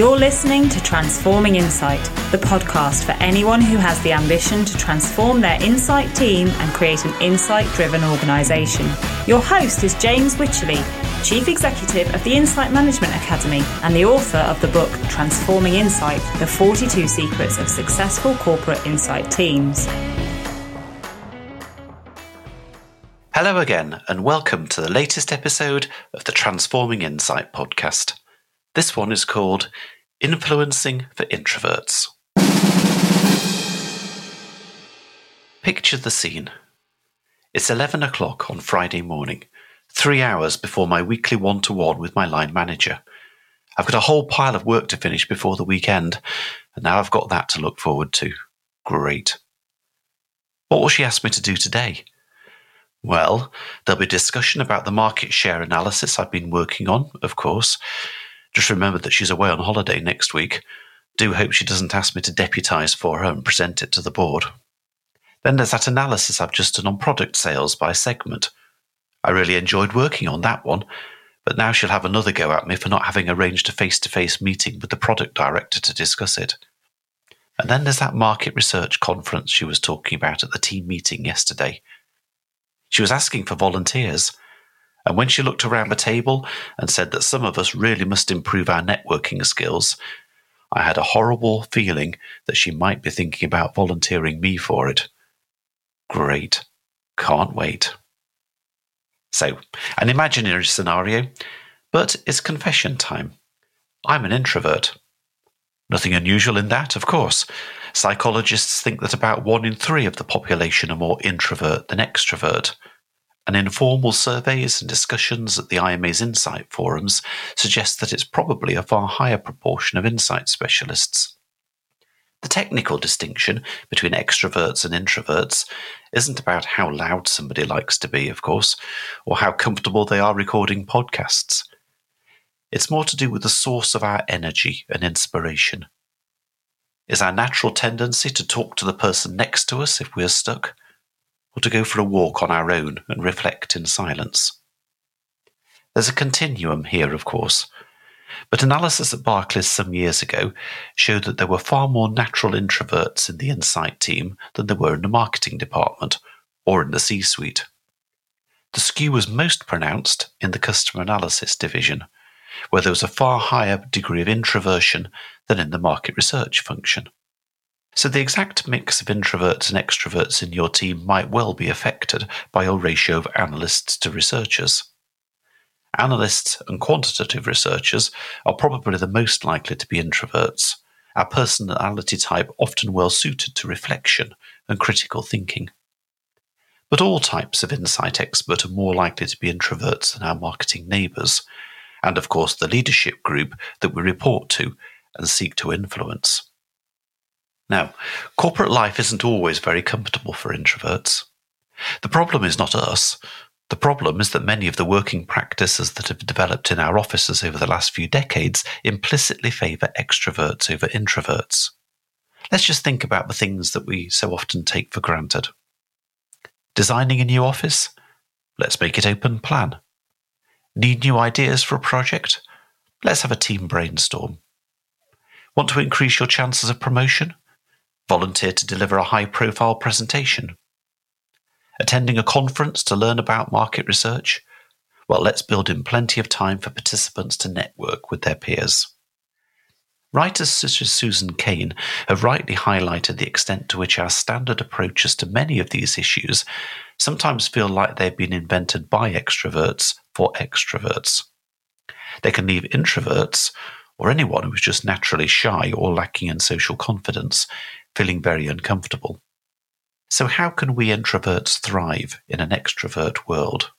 You're listening to Transforming Insight, the podcast for anyone who has the ambition to transform their insight team and create an insight driven organisation. Your host is James Wycherley, Chief Executive of the Insight Management Academy and the author of the book Transforming Insight The 42 Secrets of Successful Corporate Insight Teams. Hello again, and welcome to the latest episode of the Transforming Insight podcast. This one is called Influencing for Introverts. Picture the scene. It's 11 o'clock on Friday morning, three hours before my weekly one to one with my line manager. I've got a whole pile of work to finish before the weekend, and now I've got that to look forward to. Great. What will she ask me to do today? Well, there'll be discussion about the market share analysis I've been working on, of course. Just remember that she's away on holiday next week. Do hope she doesn't ask me to deputise for her and present it to the board. Then there's that analysis I've just done on product sales by segment. I really enjoyed working on that one, but now she'll have another go at me for not having arranged a face to face meeting with the product director to discuss it. And then there's that market research conference she was talking about at the team meeting yesterday. She was asking for volunteers. And when she looked around the table and said that some of us really must improve our networking skills, I had a horrible feeling that she might be thinking about volunteering me for it. Great. Can't wait. So, an imaginary scenario, but it's confession time. I'm an introvert. Nothing unusual in that, of course. Psychologists think that about one in three of the population are more introvert than extrovert. And informal surveys and discussions at the IMA's Insight forums suggest that it's probably a far higher proportion of insight specialists. The technical distinction between extroverts and introverts isn't about how loud somebody likes to be, of course, or how comfortable they are recording podcasts. It's more to do with the source of our energy and inspiration is our natural tendency to talk to the person next to us if we're stuck, or to go for a walk on our own and reflect in silence. There's a continuum here, of course, but analysis at Barclays some years ago showed that there were far more natural introverts in the Insight team than there were in the marketing department or in the C suite. The skew was most pronounced in the customer analysis division, where there was a far higher degree of introversion than in the market research function. So the exact mix of introverts and extroverts in your team might well be affected by your ratio of analysts to researchers. Analysts and quantitative researchers are probably the most likely to be introverts, our personality type often well suited to reflection and critical thinking. But all types of insight expert are more likely to be introverts than our marketing neighbours, and of course the leadership group that we report to and seek to influence. Now, corporate life isn't always very comfortable for introverts. The problem is not us. The problem is that many of the working practices that have developed in our offices over the last few decades implicitly favour extroverts over introverts. Let's just think about the things that we so often take for granted. Designing a new office? Let's make it open plan. Need new ideas for a project? Let's have a team brainstorm. Want to increase your chances of promotion? Volunteer to deliver a high profile presentation. Attending a conference to learn about market research? Well, let's build in plenty of time for participants to network with their peers. Writers such as Susan Cain have rightly highlighted the extent to which our standard approaches to many of these issues sometimes feel like they've been invented by extroverts for extroverts. They can leave introverts, or anyone who is just naturally shy or lacking in social confidence, feeling very uncomfortable. So, how can we introverts thrive in an extrovert world?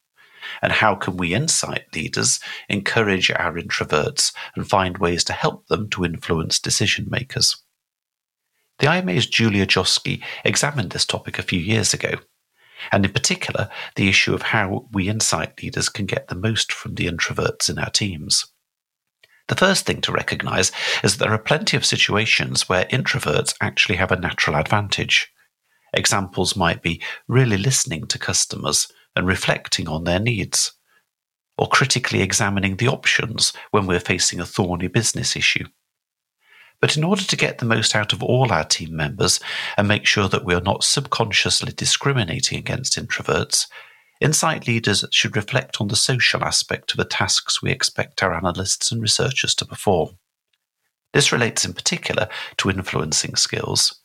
And how can we insight leaders encourage our introverts and find ways to help them to influence decision makers? The IMA's Julia Joskey examined this topic a few years ago and in particular, the issue of how we insight leaders can get the most from the introverts in our teams. The first thing to recognize is that there are plenty of situations where introverts actually have a natural advantage. Examples might be really listening to customers and reflecting on their needs, or critically examining the options when we're facing a thorny business issue, But in order to get the most out of all our team members and make sure that we are not subconsciously discriminating against introverts, Insight leaders should reflect on the social aspect of the tasks we expect our analysts and researchers to perform. This relates in particular to influencing skills.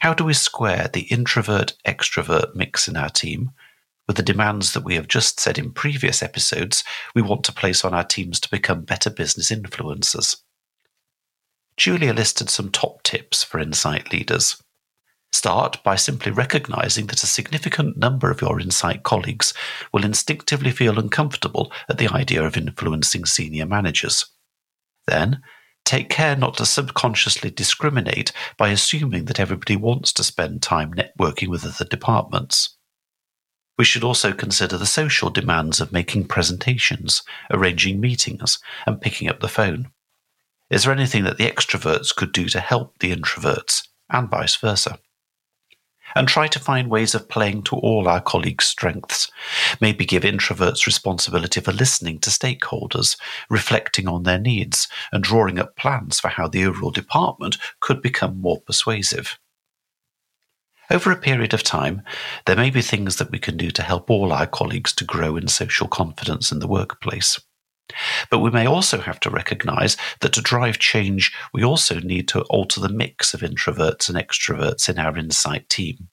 How do we square the introvert extrovert mix in our team with the demands that we have just said in previous episodes we want to place on our teams to become better business influencers? Julia listed some top tips for insight leaders. Start by simply recognizing that a significant number of your Insight colleagues will instinctively feel uncomfortable at the idea of influencing senior managers. Then, take care not to subconsciously discriminate by assuming that everybody wants to spend time networking with other departments. We should also consider the social demands of making presentations, arranging meetings, and picking up the phone. Is there anything that the extroverts could do to help the introverts, and vice versa? And try to find ways of playing to all our colleagues' strengths. Maybe give introverts responsibility for listening to stakeholders, reflecting on their needs, and drawing up plans for how the overall department could become more persuasive. Over a period of time, there may be things that we can do to help all our colleagues to grow in social confidence in the workplace. But we may also have to recognize that to drive change, we also need to alter the mix of introverts and extroverts in our insight team.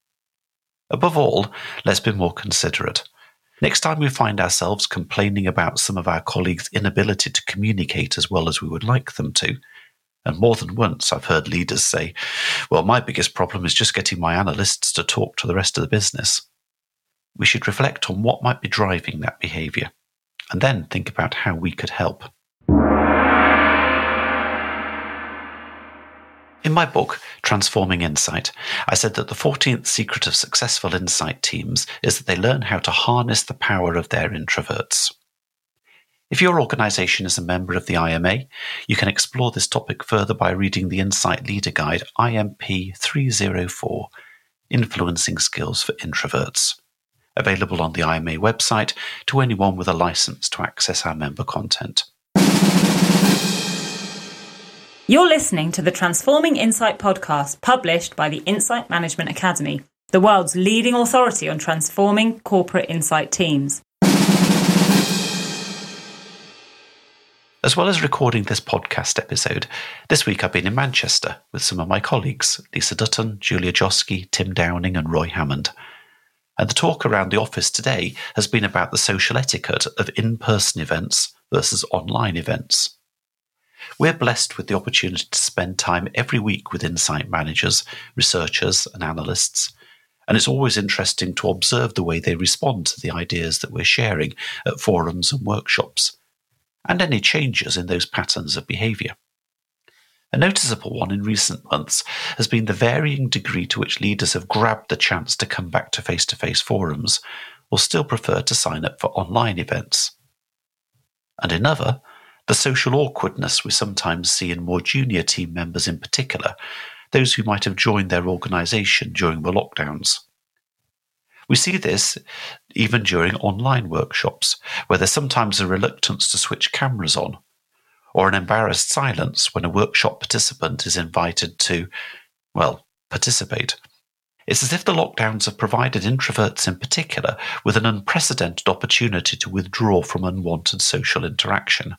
Above all, let's be more considerate. Next time we find ourselves complaining about some of our colleagues' inability to communicate as well as we would like them to, and more than once I've heard leaders say, Well, my biggest problem is just getting my analysts to talk to the rest of the business. We should reflect on what might be driving that behaviour and then think about how we could help. In my book, Transforming Insight, I said that the 14th secret of successful insight teams is that they learn how to harness the power of their introverts. If your organization is a member of the IMA, you can explore this topic further by reading the Insight Leader Guide IMP 304 Influencing Skills for Introverts available on the IMA website to anyone with a license to access our member content. You're listening to the Transforming Insight podcast published by the Insight Management Academy, the world's leading authority on transforming corporate insight teams. As well as recording this podcast episode, this week I've been in Manchester with some of my colleagues, Lisa Dutton, Julia Joskey, Tim Downing, and Roy Hammond. And the talk around the office today has been about the social etiquette of in person events versus online events. We're blessed with the opportunity to spend time every week with insight managers, researchers, and analysts. And it's always interesting to observe the way they respond to the ideas that we're sharing at forums and workshops, and any changes in those patterns of behaviour. A noticeable one in recent months has been the varying degree to which leaders have grabbed the chance to come back to face to face forums or still prefer to sign up for online events. And another, the social awkwardness we sometimes see in more junior team members in particular, those who might have joined their organisation during the lockdowns. We see this even during online workshops, where there's sometimes a reluctance to switch cameras on or an embarrassed silence when a workshop participant is invited to, well, participate. It's as if the lockdowns have provided introverts in particular with an unprecedented opportunity to withdraw from unwanted social interaction.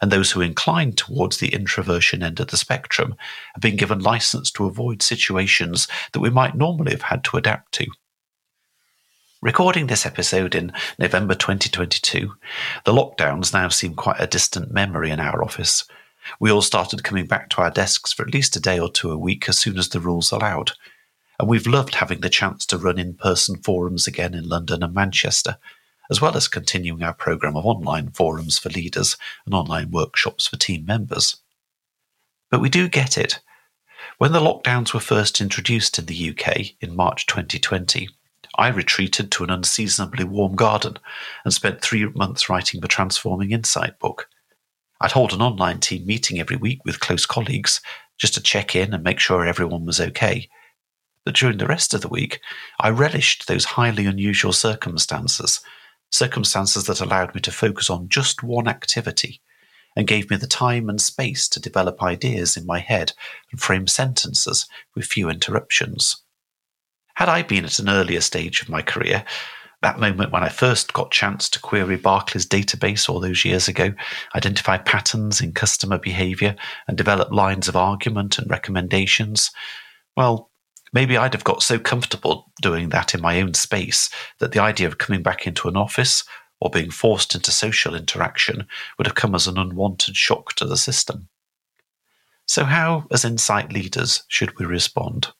And those who incline towards the introversion end of the spectrum have been given license to avoid situations that we might normally have had to adapt to. Recording this episode in November 2022, the lockdowns now seem quite a distant memory in our office. We all started coming back to our desks for at least a day or two a week as soon as the rules allowed. And we've loved having the chance to run in person forums again in London and Manchester, as well as continuing our programme of online forums for leaders and online workshops for team members. But we do get it. When the lockdowns were first introduced in the UK in March 2020, I retreated to an unseasonably warm garden and spent three months writing the Transforming Insight book. I'd hold an online team meeting every week with close colleagues just to check in and make sure everyone was okay. But during the rest of the week, I relished those highly unusual circumstances, circumstances that allowed me to focus on just one activity and gave me the time and space to develop ideas in my head and frame sentences with few interruptions. Had I been at an earlier stage of my career, that moment when I first got chance to query Barclays database all those years ago, identify patterns in customer behavior and develop lines of argument and recommendations, well, maybe I'd have got so comfortable doing that in my own space that the idea of coming back into an office or being forced into social interaction would have come as an unwanted shock to the system. So, how, as insight leaders, should we respond?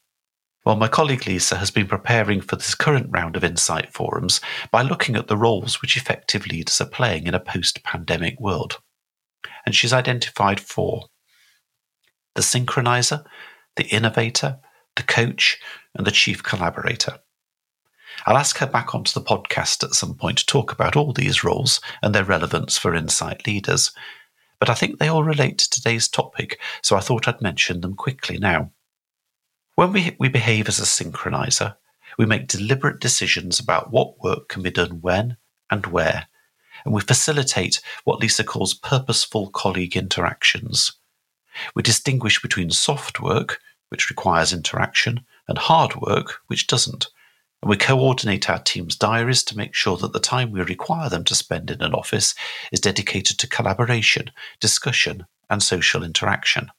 Well, my colleague Lisa has been preparing for this current round of Insight forums by looking at the roles which effective leaders are playing in a post pandemic world. And she's identified four the synchronizer, the innovator, the coach, and the chief collaborator. I'll ask her back onto the podcast at some point to talk about all these roles and their relevance for insight leaders. But I think they all relate to today's topic, so I thought I'd mention them quickly now. When we, we behave as a synchronizer, we make deliberate decisions about what work can be done when and where, and we facilitate what Lisa calls purposeful colleague interactions. We distinguish between soft work, which requires interaction, and hard work, which doesn't. And we coordinate our team's diaries to make sure that the time we require them to spend in an office is dedicated to collaboration, discussion, and social interaction.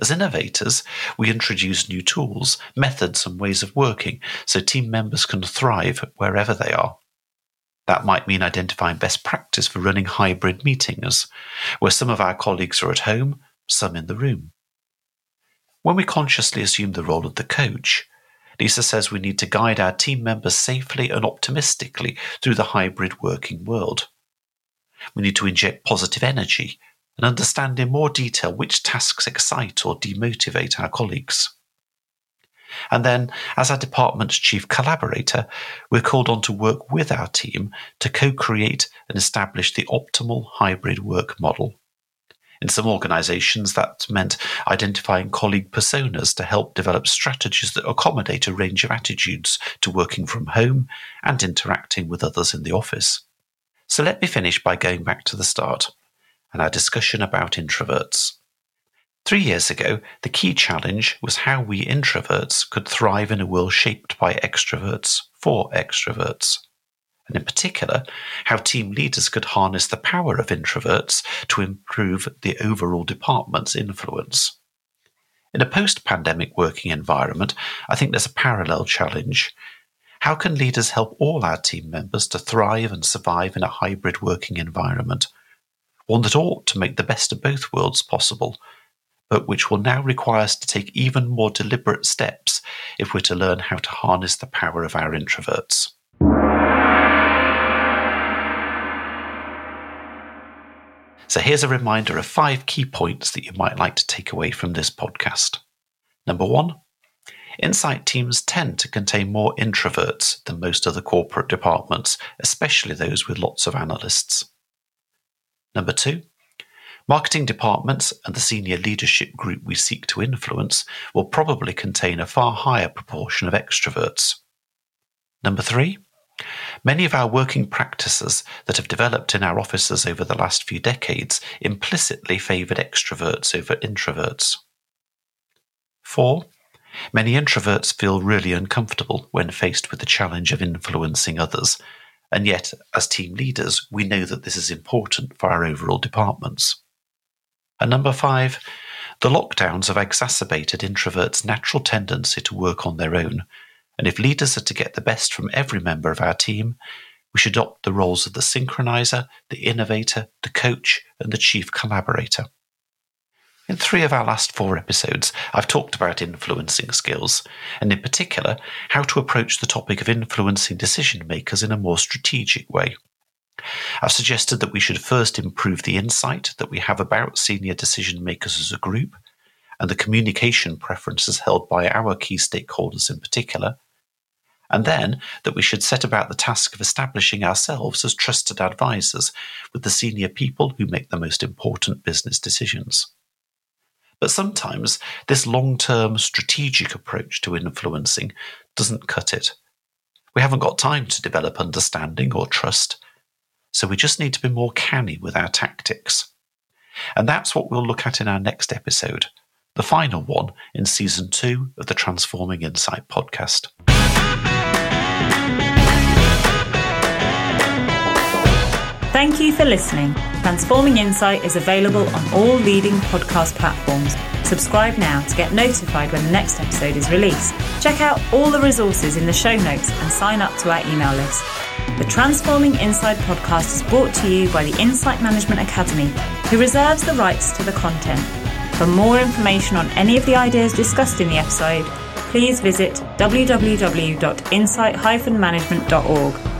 As innovators, we introduce new tools, methods, and ways of working so team members can thrive wherever they are. That might mean identifying best practice for running hybrid meetings, where some of our colleagues are at home, some in the room. When we consciously assume the role of the coach, Lisa says we need to guide our team members safely and optimistically through the hybrid working world. We need to inject positive energy and understand in more detail which tasks excite or demotivate our colleagues. And then, as our department's chief collaborator, we're called on to work with our team to co create and establish the optimal hybrid work model. In some organizations, that meant identifying colleague personas to help develop strategies that accommodate a range of attitudes to working from home and interacting with others in the office. So let me finish by going back to the start and our discussion about introverts. Three years ago, the key challenge was how we introverts could thrive in a world shaped by extroverts for extroverts. And in particular, how team leaders could harness the power of introverts to improve the overall department's influence. In a post pandemic working environment, I think there's a parallel challenge. How can leaders help all our team members to thrive and survive in a hybrid working environment one that ought to make the best of both worlds possible, but which will now require us to take even more deliberate steps if we're to learn how to harness the power of our introverts. So here's a reminder of five key points that you might like to take away from this podcast. Number one, Insight teams tend to contain more introverts than most other corporate departments, especially those with lots of analysts. Number two, marketing departments and the senior leadership group we seek to influence will probably contain a far higher proportion of extroverts. Number three, many of our working practices that have developed in our offices over the last few decades implicitly favoured extroverts over introverts. Four, many introverts feel really uncomfortable when faced with the challenge of influencing others and yet, as team leaders, we know that this is important for our overall departments. And number five, the lockdowns have exacerbated introverts' natural tendency to work on their own. And if leaders are to get the best from every member of our team, we should adopt the roles of the synchronizer, the innovator, the coach, and the chief collaborator. In three of our last four episodes, I've talked about influencing skills, and in particular, how to approach the topic of influencing decision makers in a more strategic way. I've suggested that we should first improve the insight that we have about senior decision makers as a group, and the communication preferences held by our key stakeholders in particular, and then that we should set about the task of establishing ourselves as trusted advisors with the senior people who make the most important business decisions. But sometimes this long term strategic approach to influencing doesn't cut it. We haven't got time to develop understanding or trust, so we just need to be more canny with our tactics. And that's what we'll look at in our next episode, the final one in season two of the Transforming Insight podcast. Thank you for listening. Transforming Insight is available on all leading podcast platforms. Subscribe now to get notified when the next episode is released. Check out all the resources in the show notes and sign up to our email list. The Transforming Insight podcast is brought to you by the Insight Management Academy, who reserves the rights to the content. For more information on any of the ideas discussed in the episode, please visit www.insight-management.org.